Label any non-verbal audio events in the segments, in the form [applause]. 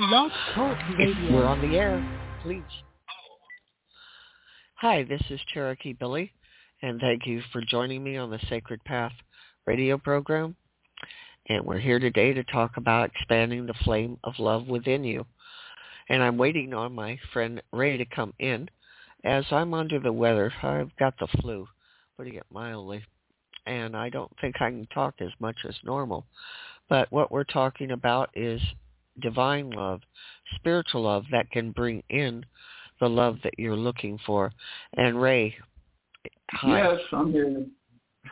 Love Talk Radio. We're on the air. Please. Hi, this is Cherokee Billie, and thank you for joining me on the Sacred Path radio program. And we're here today to talk about expanding the flame of love within you. And I'm waiting on my friend Ray to come in as I'm under the weather. I've got the flu, putting it mildly. And I don't think I can talk as much as normal. But what we're talking about is divine love, spiritual love that can bring in the love that you're looking for. And Ray, hi. Yes, I'm here.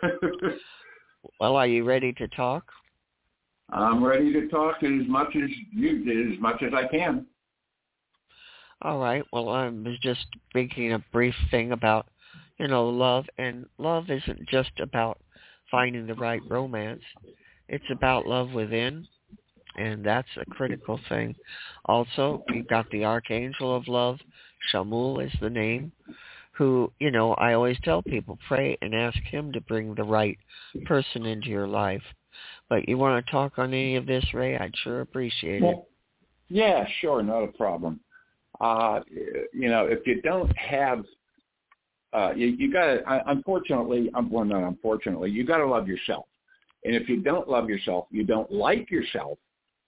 [laughs] [laughs] well, are you ready to talk? I'm ready to talk as much as you did, as much as I can. All right. Well, I was just making a brief thing about, you know, love, and love isn't just about finding the right romance. It's about love within, and that's a critical thing. Also, you've got the Archangel of Love, Chamuel is the name, who, you know, I always tell people, pray and ask him to bring the right person into your life. But you want to talk on any of this, Ray? I'd sure appreciate it. Yeah, sure, not a problem. Uh, you know, if you don't have, uh, you, you got to, unfortunately, well, not unfortunately, you got to love yourself. And if you don't love yourself, you don't like yourself,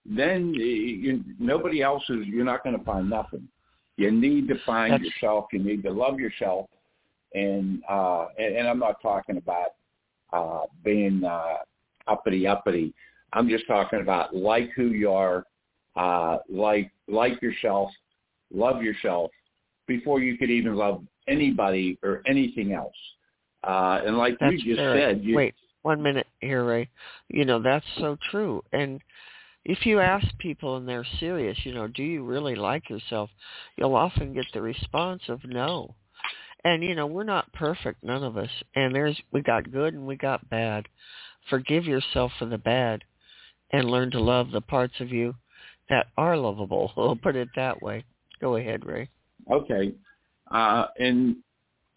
then you, nobody else is, you're not going to find nothing. You need to find That's... yourself. You need to love yourself. And, uh, and, and I'm not talking about, uh, being, uh, uppity uppity. I'm just talking about like who you are, uh, like, like yourself, love yourself before you could even love anybody or anything else. Uh, and like That's you just said, you, wait, one minute here, Ray. You know, that's so true. And if you ask people and they're serious, you know, do you really like yourself? You'll often get the response of no. And you know, we're not perfect, none of us. And there's we got good and we got bad. Forgive yourself for the bad and learn to love the parts of you that are lovable. [laughs] We'll put it that way. Go ahead, Ray. Okay. Uh and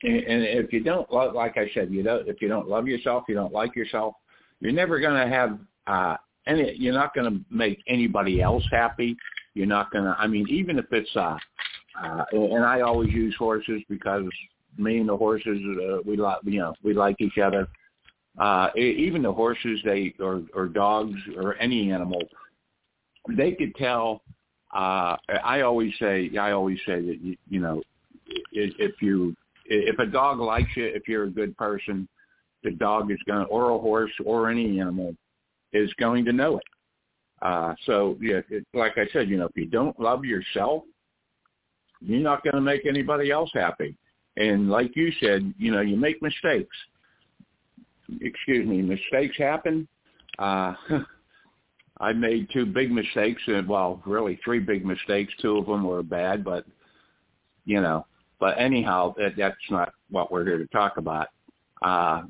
and if you don't love, like I said, you don't, if you don't love yourself, you don't like yourself, you're never going to have uh, any. You're not going to make anybody else happy. You're not going to. I mean, even if it's uh, uh, and I always use horses because me and the horses, uh, we like, you know, we like each other. Uh, even the horses, they or or dogs or any animal, they could tell. Uh, I always say, I always say that you, you know, if you if a dog likes you, if you're a good person, the dog is going to, or a horse or any animal is going to know it. Uh, so yeah, it, like I said, you know, if you don't love yourself, you're not going to make anybody else happy. And like you said, you know, you make mistakes. Excuse me, mistakes happen. Uh, [laughs] I made two big mistakes, and well, really three big mistakes. Two of them were bad, but you know, but anyhow, that, that's not what we're here to talk about. Uh,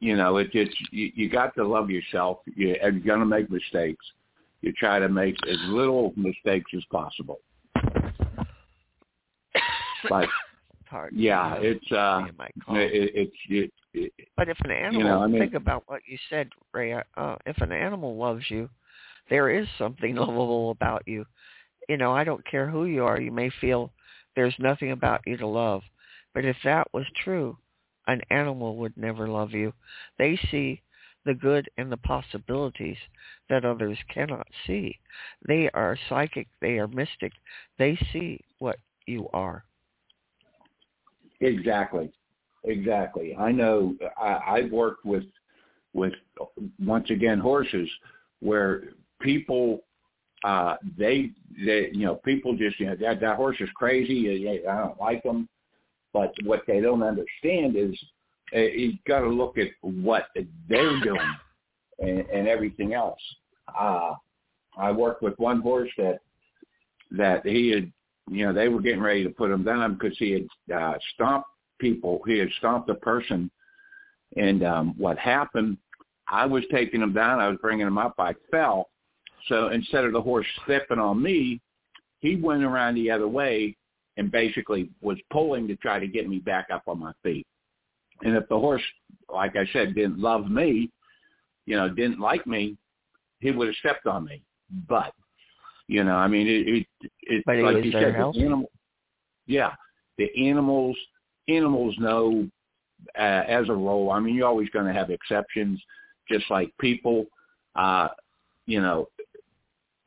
you know, it, it's you, you got to love yourself. You, you're going to make mistakes. You try to make as little mistakes as possible. [coughs] But Pardon yeah, it's uh, it, it's it, it, But if an animal, you know, I mean, think about what you said, Ray. Uh, if an animal loves you, there is something [laughs] lovable about you. You know, I don't care who you are. You may feel there's nothing about you to love. But if that was true, an animal would never love you. They see the good and the possibilities that others cannot see. They are psychic. They are mystic. They see what you are. Exactly. Exactly. I know I, I've worked with, with once again, horses where people uh, they, they, you know, people just, you know, that, that horse is crazy. I don't like them. But what they don't understand is uh, you got to look at what they're doing and, and everything else. Uh, I worked with one horse that, that he had, you know, they were getting ready to put him down because he had uh, stomped people. He had stomped a person. And um, what happened, I was taking him down. I was bringing him up. I fell so instead of the horse stepping on me, he went around the other way and basically was pulling to try to get me back up on my feet. And if the horse, like I said, didn't love me, you know, didn't like me, he would have stepped on me. But You know, I mean, it, it, it But like you said, the animal, yeah, the animals, animals know uh, as a rule. I mean, you're always going to have exceptions, just like people. Uh, you know,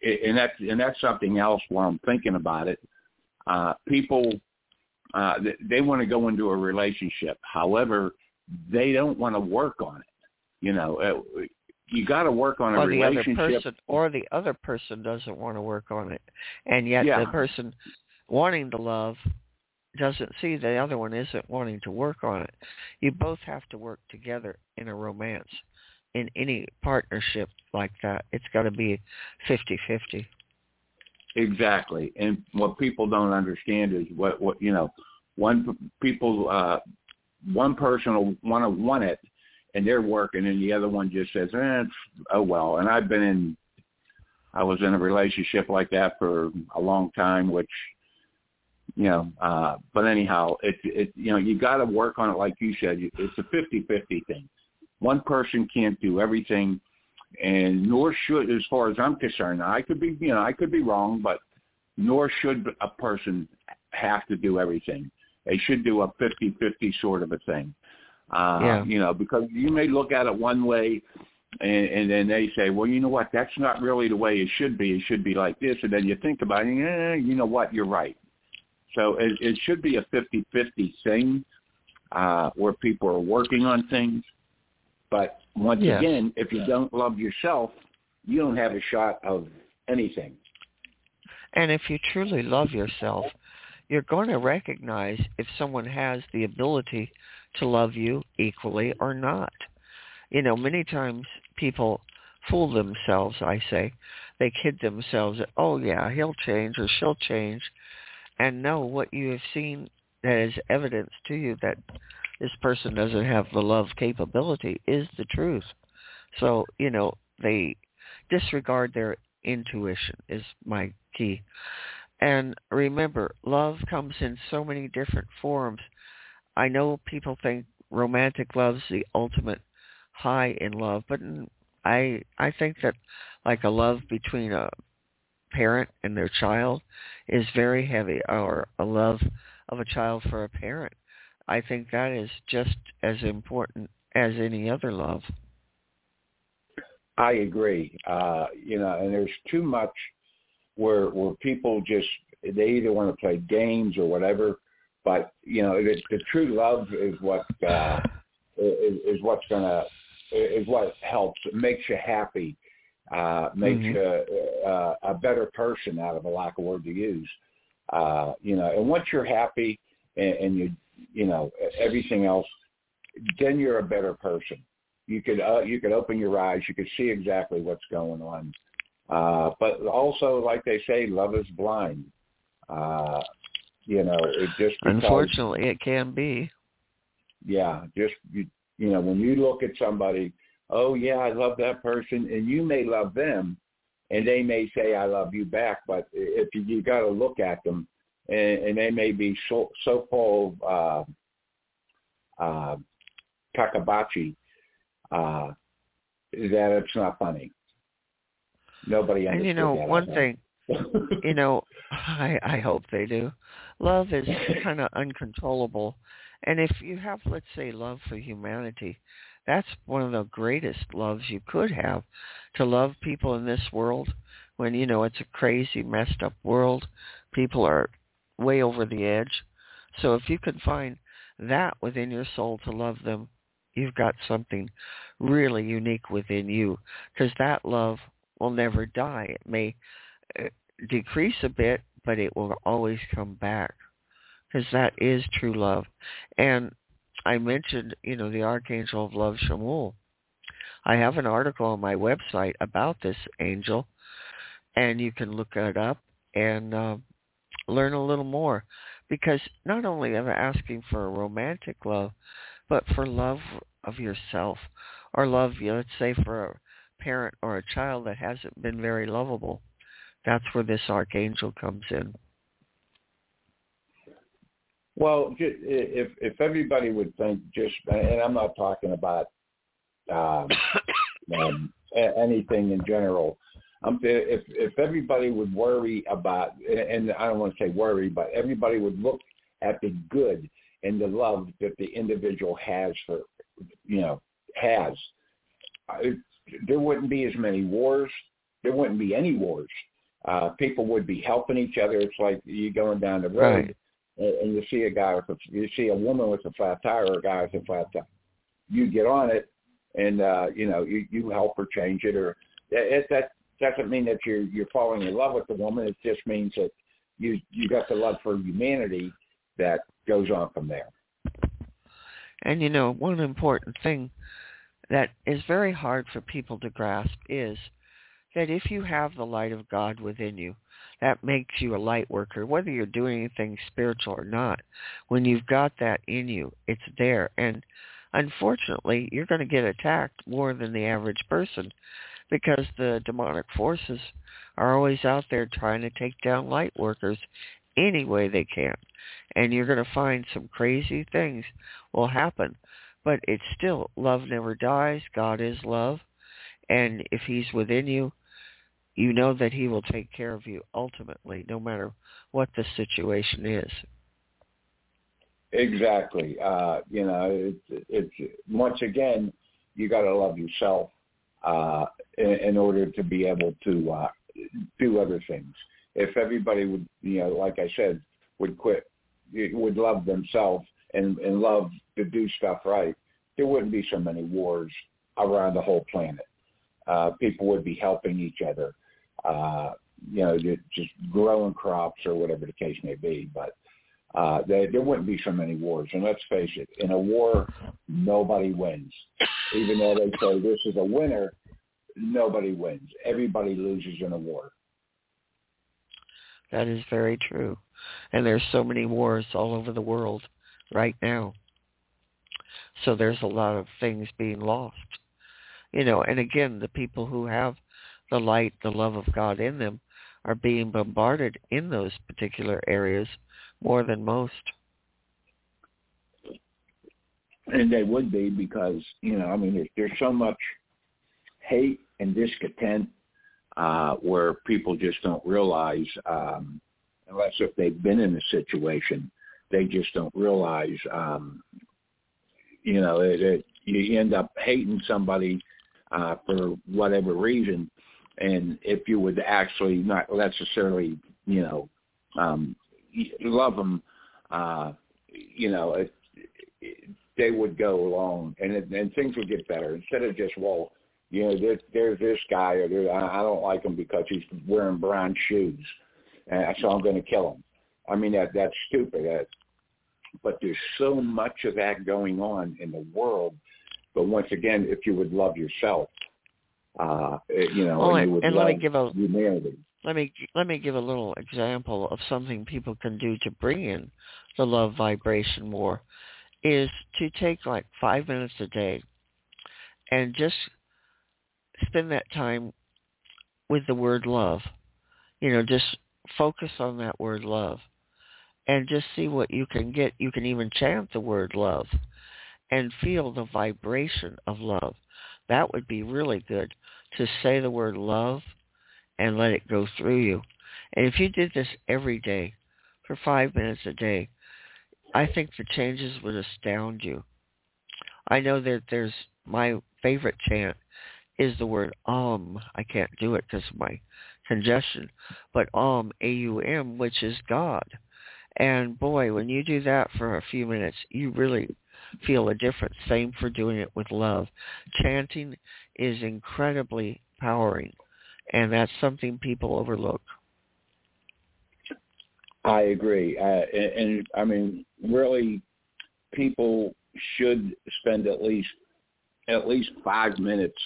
and that's and that's something else while I'm thinking about it. Uh, people, uh, they, they want to go into a relationship. However, they don't want to work on it. You know, uh, you got to work on a or the other relationship. person or the other person doesn't want to work on it and yet Yeah. the person wanting to love doesn't see the other one isn't wanting to work on it you both have to work together in a romance in any partnership like that it's got to be fifty fifty Exactly. And what people don't understand is what what you know, one people uh one person will want to want it and they're working and the other one just says, eh, oh well. And I've been in I was in a relationship like that for a long time which you know, uh but anyhow, it it you know, you got to work on it like you said. It's a fifty-fifty thing. One person can't do everything and nor should, as far as I'm concerned, I could be, you know, I could be wrong, but nor should a person have to do everything. They should do a 50-50 sort of a thing. Uh, Yeah. You know, because you may look at it one way and, and then they say, well, you know what, that's not really the way it should be. It should be like this. And then you think about it, eh, you know what, you're right. So it, it should be a 50-50 thing uh, where people are working on things. But once Yes. again, if you don't love yourself, you don't have a shot of anything. And if you truly love yourself, you're going to recognize if someone has the ability to love you equally or not. You know, many times people fool themselves, I say. They kid themselves that, oh yeah, he'll change or she'll change. And no, what you have seen that is evidence to you that this person doesn't have the love capability is the truth. So, you know, they disregard their intuition is my key. And remember, love comes in so many different forms. I know people think romantic love's the ultimate high in love, but I I think that like a love between a parent and their child is very heavy, or a love of a child for a parent. I think that is just as important as any other love. I agree. Uh, you know, and there's too much where where people just they either want to play games or whatever, but you know, the, the true love is what uh, is, is what's gonna is what helps. Makes you happy, uh, makes Mhm. you uh, a better person out of a lack of word to use. Uh, you know, and once you're happy and, and you you know everything else, then you're a better person you could uh, you could open your eyes, you could see exactly what's going on. Uh, but also, like they say, love is blind. Uh, you know, it just because, Unfortunately, it can be. yeah, just you, you know, when you look at somebody, oh yeah, I love that person, and you may love them, and they may say I love you back, but if you, you got to look at them, and, and they may be so so full of uh, uh, takabachi uh, that it's not funny. Nobody And you know, one thing, [laughs] you know, I I hope they do. Love is kind of uncontrollable, and if you have, let's say, love for humanity, that's one of the greatest loves you could have. To love people in this world, when you know it's a crazy, messed up world, people are way over the edge. So if you can find that within your soul to love them, you've got something really unique within you, because that love will never die. It may uh, decrease a bit, but it will always come back because that is true love. And I mentioned, you know, the Archangel of Love, Chamuel. I have an article on my website about this angel, and you can look it up and uh, learn a little more. Because not only am I asking for a romantic love, but for love of yourself, or love, you know, let's say for a parent or a child that hasn't been very lovable. That's where this archangel comes in. Well, if if everybody would think just, and I'm not talking about um, [coughs] um, anything in general, Um, if if everybody would worry about, and I don't want to say worry, but everybody would look at the good and the love that the individual has for, you know, has, there wouldn't be as many wars. There wouldn't be any wars. Uh, people would be helping each other. It's like you going down the road Right. and, and you see a guy with a, you see a woman with a flat tire or a guy with a flat tire. You get on it and, uh, you know, you, you help her change it or it, that doesn't mean that you're, you're falling in love with the woman. It just means that you, you got the love for humanity that goes on from there. And you know, one important thing that is very hard for people to grasp is that if you have the light of God within you, that makes you a light worker, whether you're doing anything spiritual or not. When you've got that in you, it's there. And unfortunately, you're going to get attacked more than the average person because the demonic forces are always out there trying to take down light workers any way they can. And you're going to find some crazy things will happen. But it's still, love never dies. God is love. And if he's within you, you know that he will take care of you ultimately, no matter what the situation is. Exactly. Uh, you know, it's, it's once again, you got to love yourself uh, in, in order to be able to uh, do other things. If everybody would, you know, like I said, would quit, would love themselves and, and love to do stuff right, there wouldn't be so many wars around the whole planet. Uh, people would be helping each other, uh, you know, just growing crops or whatever the case may be. But uh, there, there wouldn't be so many wars. And let's face it, in a war, nobody wins. Even though they say this is a winner, nobody wins. Everybody loses in a war. That is very true. And there's so many wars all over the world right now. So there's a lot of things being lost. You know, and again, the people who have the light, the love of God in them are being bombarded in those particular areas more than most. And they would be because, you know, I mean, there's, so much hate and discontent uh, where people just don't realize, um, unless if they've been in a situation, they just don't realize, um, you know, that it, you end up hating somebody uh, for whatever reason. And if you would actually not necessarily, you know, um, love them, uh, you know, it, it, they would go along and, it, and things would get better instead of just, well, you know, there, there's this guy or there, I don't like him because he's wearing brown shoes, and so I'm going to kill him. I mean, that that's stupid. That, but there's so much of that going on in the world. But once again, if you would love yourself, uh, you know, Well, and, you would and love let me give a humanity. Let me let me give a little example of something people can do to bring in the love vibration more is to take like five minutes a day and just spend that time with the word love. You know, just focus on that word love and just see what you can get. You can even chant the word love and feel the vibration of love. That would be really good to say the word love and let it go through you. And if you did this every day for five minutes a day, I think the changes would astound you. I know that there's my favorite chant is the word um. I can't do it because of my congestion, but um, A-U-M, which is God. And boy, when you do that for a few minutes, you really feel a difference. Same for doing it with love. Chanting is incredibly powering, and that's something people overlook. I agree, uh, and, and I mean, really, people should spend at least at least five minutes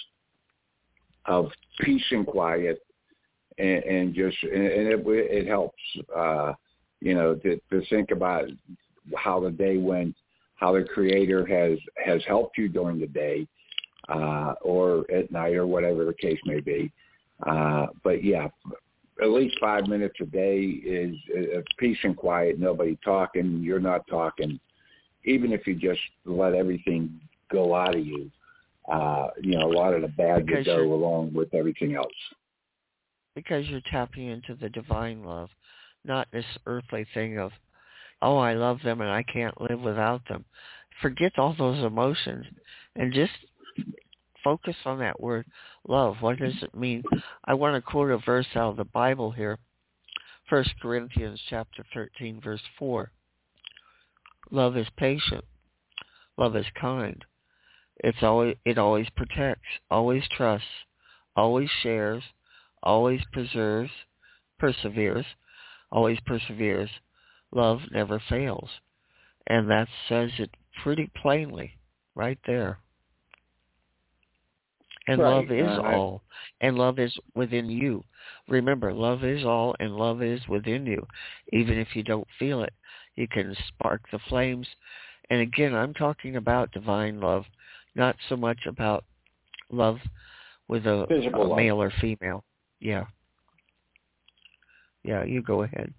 of peace and quiet, and, and just and it it helps, uh, you know, to, to think about how the day went, how the Creator has has helped you during the day, uh, or at night, or whatever the case may be. Uh, but yeah, at least five minutes a day is uh, peace and quiet, nobody talking, you're not talking. Even if you just let everything go out of you, uh, you know, a lot of the bad Because will go along with everything else. because you're tapping into the divine love, not this earthly thing of, oh, I love them and I can't live without them. Forget all those emotions and just focus on that word love. What does it mean? I want to quote a verse out of the Bible here. First Corinthians chapter 13 verse 4. Love is patient. Love is kind. It's always it always protects, always trusts, always shares, always preserves, perseveres, always perseveres. Love never fails. And that says it pretty plainly right there. And Right. love is Uh, all. And love is within you. Remember, love is all and love is within you. Even if you don't feel it, you can spark the flames. And again, I'm talking about divine love, not so much about love with a, Physical a male or female. Yeah. Yeah, you go ahead.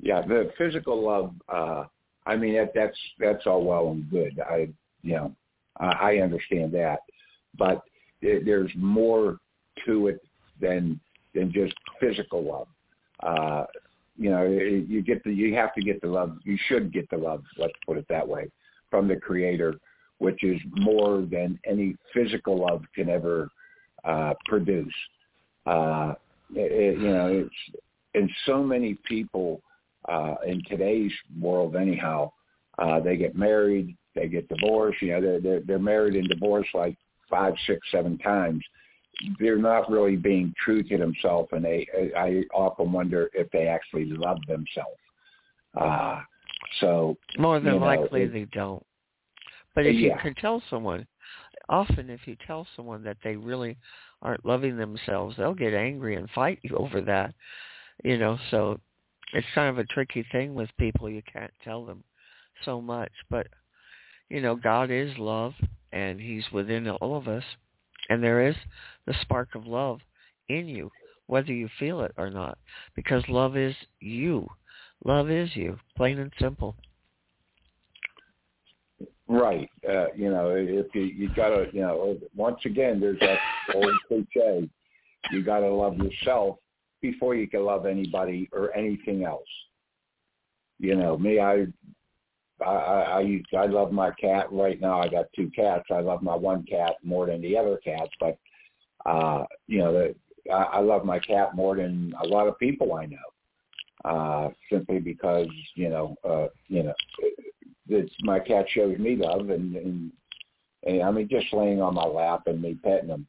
Yeah, the physical love. uh I mean, that, that's that's all well and good. I, you know, I, I understand that, but there's more to it than than just physical love. Uh, you know, you get the you have to get the love. You should get the love. Let's put it that way, from the Creator, which is more than any physical love can ever uh, produce. Uh, it, you know, it's and so many people uh, in today's world, anyhow, uh, they get married, they get divorced. You know, they're, they're they're married and divorced like five, six, seven times. They're not really being true to themselves, and they. I often wonder if they actually love themselves. Uh, so More than you know, likely it- they don't. But if you can tell someone, often if you tell someone that they really aren't loving themselves, they'll get angry and fight you [laughs] over that. You know, so it's kind of a tricky thing with people. You can't tell them so much. But, you know, God is love and he's within all of us. And there is the spark of love in you, whether you feel it or not. Because love is you. Love is you, plain and simple. Right. Uh, you know, if you you gotta, you know, once again, there's that old cliche: you gotta love yourself before you can love anybody or anything else. You know, me, I, I, I, I I love my cat. Right now, I got two cats. I love my one cat more than the other cats, but uh, you know, the, I, I love my cat more than a lot of people I know. Uh, simply because you know, uh, you know, that my cat shows me love and, and and I mean just laying on my lap and me petting him.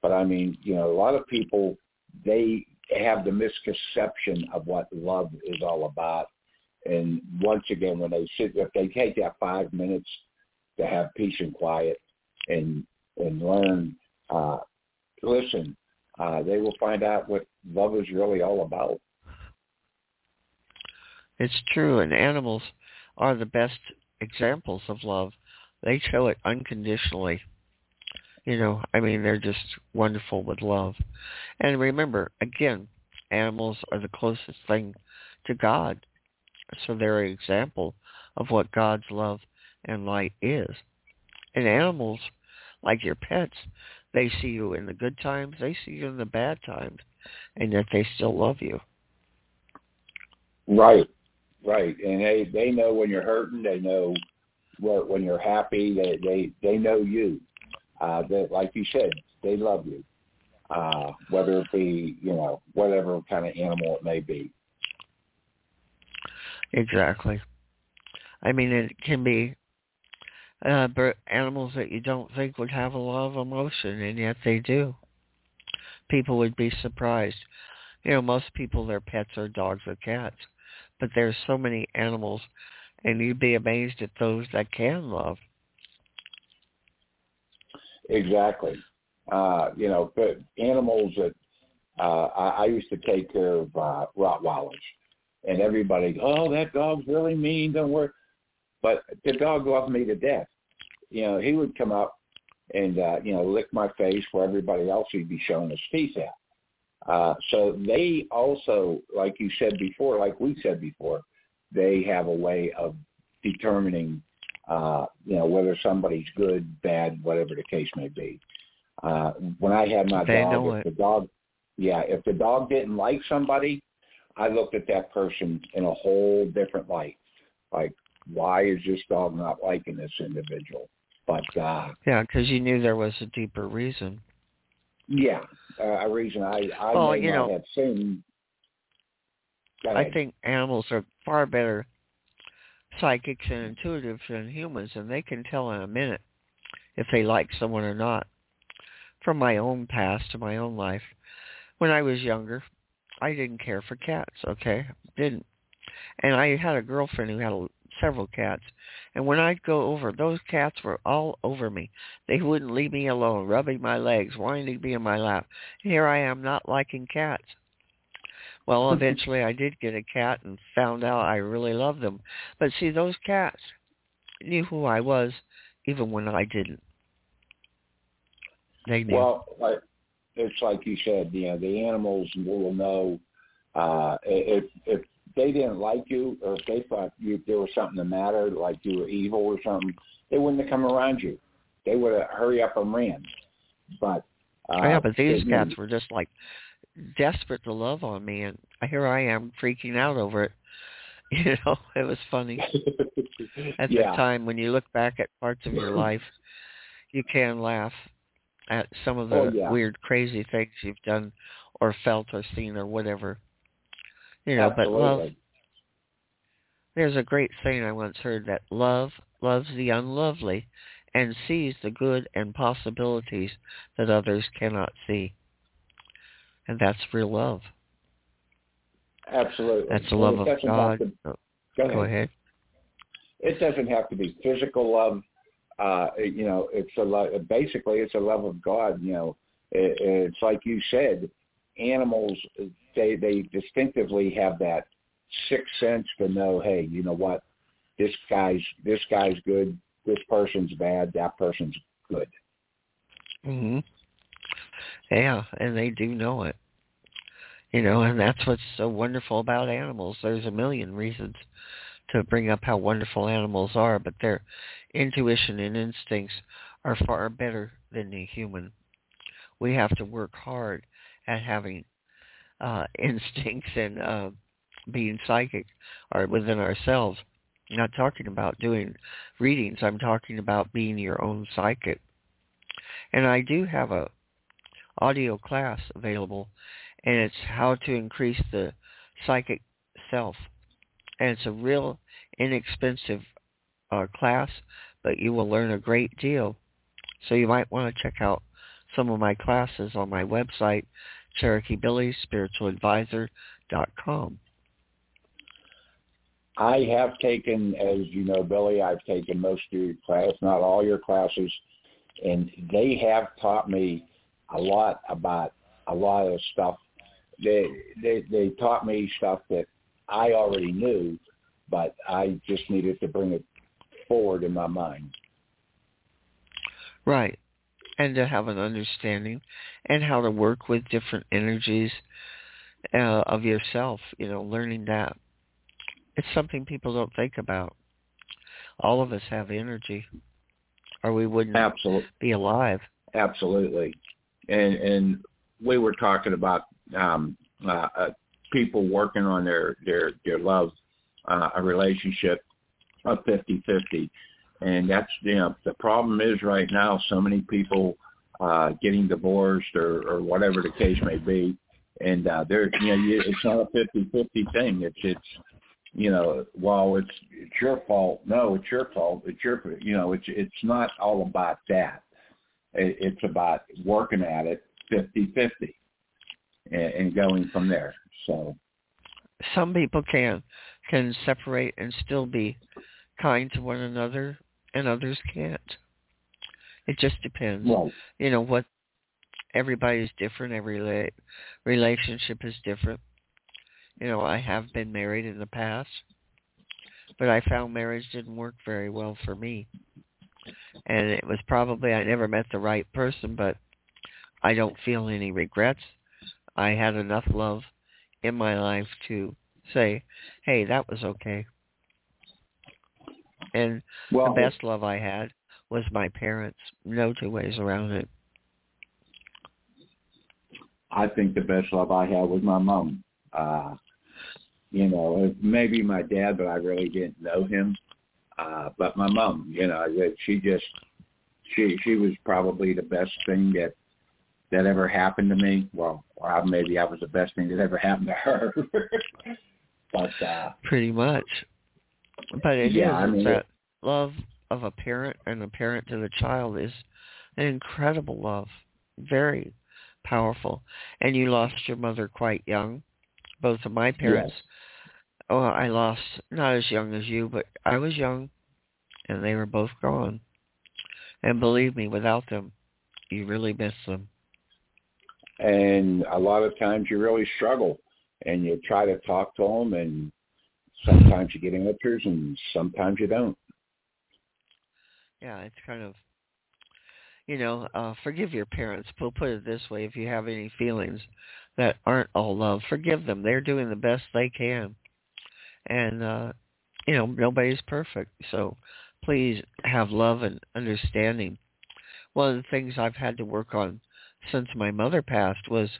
But I mean, you know, a lot of people they have the misconception of what love is all about. And once again, when they sit, if they take that five minutes to have peace and quiet and and learn, uh, listen, uh, they will find out what love is really all about. It's true, and animals are the best examples of love. They show it unconditionally. You know, I mean, they're just wonderful with love. And remember, again, animals are the closest thing to God. So they're an example of what God's love and light is. And animals, like your pets, they see you in the good times, they see you in the bad times, and yet they still love you. Right, right, and they they know when you're hurting. They know what when you're happy. They they they know you. Uh, that like you said, they love you. Uh, whether it be you know whatever kind of animal it may be. Exactly. I mean, it can be uh, animals that you don't think would have a lot of emotion, and yet they do. People would be surprised. You know, most people, their pets are dogs or cats, but there's so many animals, and you'd be amazed at those that can love. Exactly. Uh, you know, but animals that uh, I, I used to take care of uh, Rottweilers, and everybody, oh, that dog's really mean. Don't worry. But the dog loved me to death. You know, he would come up and uh, you know lick my face where everybody else he'd be showing his teeth at. Uh, so they also, like you said before, like we said before, they have a way of determining, uh, you know, whether somebody's good, bad, whatever the case may be. Uh, when I had my They dog, if the dog, yeah, if the dog didn't like somebody, I looked at that person in a whole different light. Like, why is this dog not liking this individual? But uh Yeah, because you knew there was a deeper reason. yeah, uh, a reason I I Well, may you not know, have seen. I think animals are far better psychics and intuitives than humans, and they can tell in a minute if they like someone or not. From my own past to my own life, when I was younger, I didn't care for cats. Okay, didn't. And I had a girlfriend who had a, several cats, and when I'd go over, those cats were all over me. They wouldn't leave me alone, rubbing my legs, wanting to be in my lap. Here I am, not liking cats. Well, [laughs] eventually I did get a cat and found out I really loved them. But see, those cats knew who I was even when I didn't. They knew. Well, like, it's like you said, you know, the animals will know uh, if if they didn't like you or if they thought you there was something the matter, like you were evil or something, they wouldn't have come around you. They would have hurry up and ran. But uh, yeah, but these cats were just like desperate to love on me, and here I am freaking out over it. [laughs] You know, it was funny [laughs] at yeah. the time when you look back at parts of your [laughs] life. You can laugh at some of the Oh, yeah. weird, crazy things you've done, or felt, or seen, or whatever. You know, but love. There's a great saying I once heard that love loves the unlovely, and sees the good and possibilities that others cannot see. And that's real love. Absolutely. That's the love of God. to- Oh, go ahead. Go ahead. it doesn't have to be physical love. Uh, you know, it's a love. Basically, it's a love of God. You know, it, it's like you said, animals they they distinctively have that sixth sense to know. Hey, you know what? This guy's this guy's good. This person's bad. That person's good. Mhm. Yeah, and they do know it. You know, and that's what's so wonderful about animals. There's a million reasons to bring up how wonderful animals are, but their intuition and instincts are far better than the human. We have to work hard at having uh [laughs] instincts and uh being psychic or within ourselves. I'm not talking about doing readings. I'm talking about being your own psychic. And I do have a audio class available and it's how to increase the psychic self. And it's a real inexpensive uh, class, but you will learn a great deal. So you might want to check out some of my classes on my website, CherokeeBillySpiritualAdvisor.com. I have taken, as you know, Billie, I've taken most of your class, not all your classes, and they have taught me a lot about a lot of stuff. They they they taught me stuff that I already knew, but I just needed to bring it forward in my mind. Right. And to have an understanding and how to work with different energies uh, of yourself, you know, learning that. It's something people don't think about. All of us have energy or we wouldn't Absolutely. be alive. Absolutely. And and we were talking about um, uh, uh, people working on their their their love, uh, a relationship fifty fifty, and that's you know the problem is right now so many people uh, getting divorced or or whatever the case may be, and uh, they're you know you, it's not a fifty fifty thing. It's it's you know, while it's it's your fault, no, it's your fault. It's your, you know, it's it's not all about that. It, it's about working at it fifty fifty, and, and going from there. So Some people can can separate and still be kind to one another and others can't. It just depends. well, you know what everybody's different every rela- relationship is different. You know i have been married in the past but i found marriage didn't work very well for me. And it was probably i never met the right person but i don't feel any regrets. I had enough love in my life to say hey that was okay and well, the best love i had was my parents no two ways around it I think the best love I had was my mom. Uh, you know, maybe my dad, but I really didn't know him. Uh, but my mom, you know, she just she she was probably the best thing that that ever happened to me. Well, or maybe I was the best thing that ever happened to her. [laughs] but uh pretty much. But it yeah, is, I mean, that love of a parent and a parent to the child is an incredible love. Very powerful. And you lost your mother quite young. Both of my parents. Yes. Oh, I lost not as young as you, but I was young, and they were both gone. And believe me, without them, you really miss them. And a lot of times you really struggle, and you try to talk to them, and sometimes you get answers, and sometimes you don't. Yeah, it's kind of you know, uh, forgive your parents. We'll put it this way: if you have any feelings that aren't all love, forgive them. They're doing the best they can, and uh, you know, nobody's perfect. So please have love and understanding. One of the things I've had to work on since my mother passed was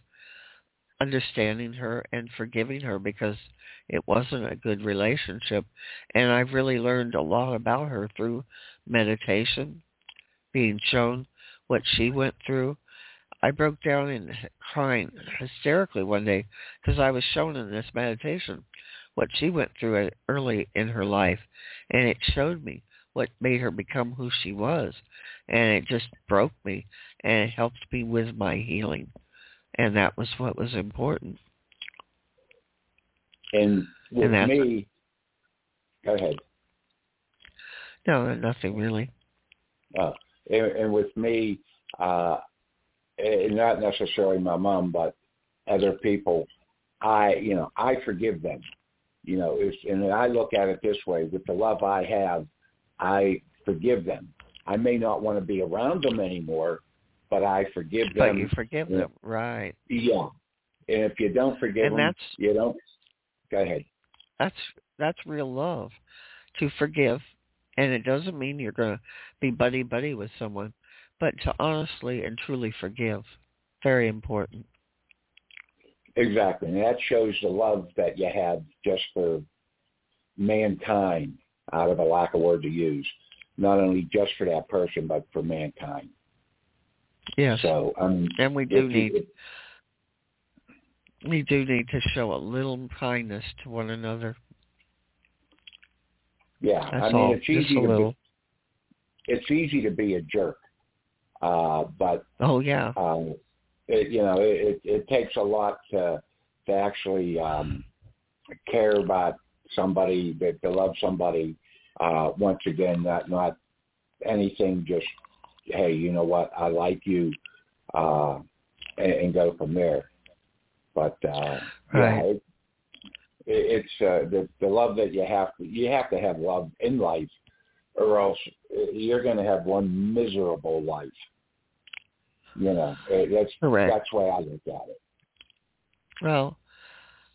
understanding her and forgiving her because it wasn't a good relationship. And I've really learned a lot about her through meditation, being shown what she went through. I broke down and crying hysterically one day because I was shown in this meditation what she went through early in her life, and it showed me what made her become who she was, and it just broke me, and it helped me with my healing, and that was what was important. And with And me, go ahead. No, nothing really. Uh, and, and with me, uh, and not necessarily my mom, but other people, I, you know, I forgive them. You know, it's, and I look at it this way: with the love I have, I forgive them. I may not want to be around them anymore, but I forgive But them. you forgive them, right? Yeah. And if you don't forgive And them, that's you don't. Go ahead. that's that's real love to forgive and it doesn't mean you're going to be buddy buddy with someone but to honestly and truly forgive very important Exactly. And that shows the love that you have just for mankind, out of a lack of word to use. Not only just for that person, but for mankind. Yes So, um, and we do you- need if- we do need to show a little kindness to one another yeah, that's I mean, all it's easy to be, it's easy to be a jerk, uh, but oh yeah um, it, you know, it, it takes a lot to to actually um, care about somebody, to, to love somebody. Uh, once again, not not anything. Just hey, you know what? I like you, uh, and, and go from there. But uh, yeah, Right. it, it, it's uh, the the love that you have. To, you have to have love in life, or else you're going to have one miserable life. You know, that's correct that's the way I look at it. well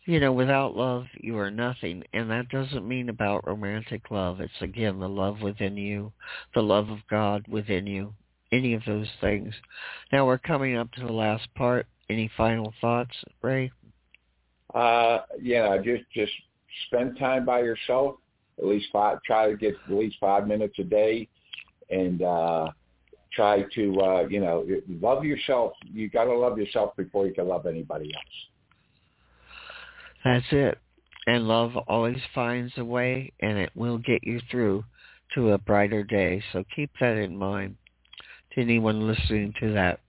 you know without love you are nothing and that doesn't mean about romantic love it's again the love within you the love of god within you any of those things now we're coming up to the last part any final thoughts ray Uh, yeah, just just spend time by yourself. At least five. Try to get at least five minutes a day, and uh, try to uh, you know love yourself. You got to love yourself before you can love anybody else. That's it. And love always finds a way and it will get you through to a brighter day. So keep that in mind to anyone listening to that.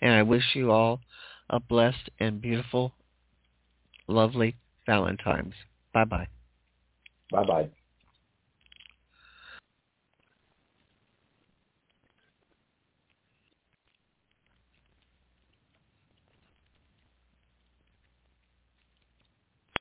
And I wish you all a blessed and beautiful, lovely Valentine's. Bye-bye. Bye bye.